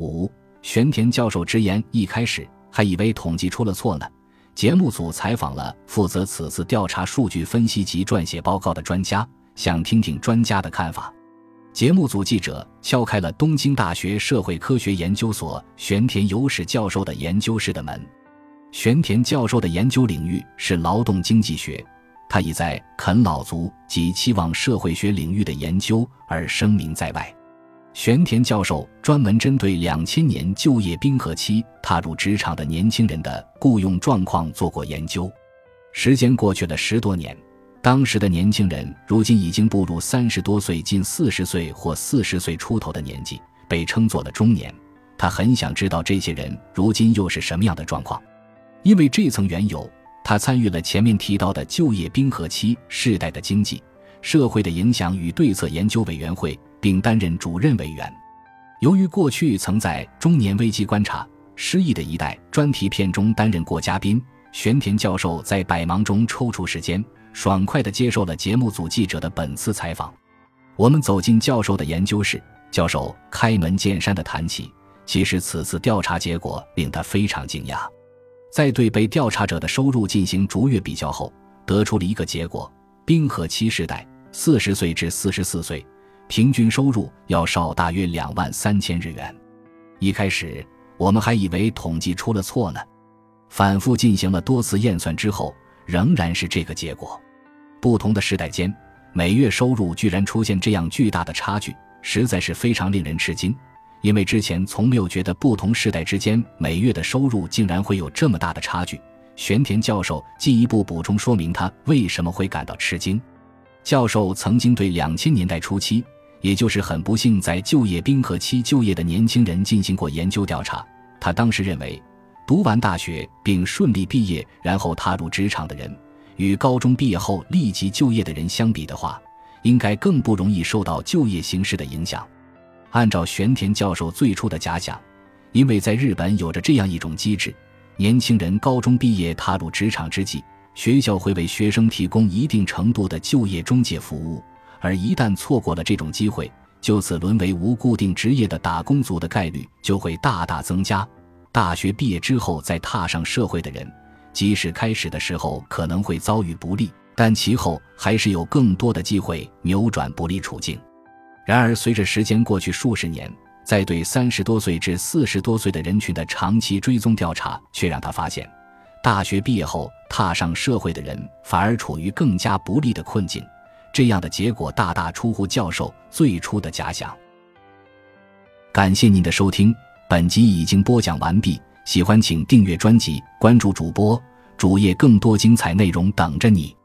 五，玄田教授直言，一开始还以为统计出了错呢。节目组采访了负责此次调查数据分析及撰写报告的专家，想听听专家的看法。节目组记者敲开了东京大学社会科学研究所玄田有史教授的研究室的门。玄田教授的研究领域是劳动经济学，他已在啃老族及期望社会学领域的研究而声名在外。玄田教授专门针对两千年就业冰河期踏入职场的年轻人的雇佣状况做过研究。时间过去了十多年，当时的年轻人如今已经步入三十多岁、近四十岁或四十岁出头的年纪，被称作了中年。他很想知道这些人如今又是什么样的状况。因为这层缘由，他参与了前面提到的就业冰河期世代的经济社会的影响与对策研究委员会。并担任主任委员。由于过去曾在《中年危机观察：失意的一代》专题片中担任过嘉宾，玄田教授在百忙中抽出时间，爽快地接受了节目组记者的本次采访。我们走进教授的研究室，教授开门见山地谈起，其实此次调查结果令他非常惊讶。在对被调查者的收入进行逐月比较后，得出了一个结果：冰河期时代，四十岁至四十四岁。平均收入要少大约两万三千日元。一开始我们还以为统计出了错呢，反复进行了多次验算之后，仍然是这个结果。不同的时代间，每月收入居然出现这样巨大的差距，实在是非常令人吃惊。因为之前从没有觉得不同时代之间每月的收入竟然会有这么大的差距。玄田教授进一步补充说明他为什么会感到吃惊。教授曾经对两千年代初期。也就是很不幸，在就业冰河期就业的年轻人进行过研究调查。他当时认为，读完大学并顺利毕业，然后踏入职场的人，与高中毕业后立即就业的人相比的话，应该更不容易受到就业形势的影响。按照玄田教授最初的假想，因为在日本有着这样一种机制：年轻人高中毕业踏入职场之际，学校会为学生提供一定程度的就业中介服务。而一旦错过了这种机会，就此沦为无固定职业的打工族的概率就会大大增加。大学毕业之后再踏上社会的人，即使开始的时候可能会遭遇不利，但其后还是有更多的机会扭转不利处境。然而，随着时间过去数十年，在对三十多岁至四十多岁的人群的长期追踪调查，却让他发现，大学毕业后踏上社会的人反而处于更加不利的困境。这样的结果大大出乎教授最初的假想。感谢您的收听，本集已经播讲完毕。喜欢请订阅专辑，关注主播主页，更多精彩内容等着你。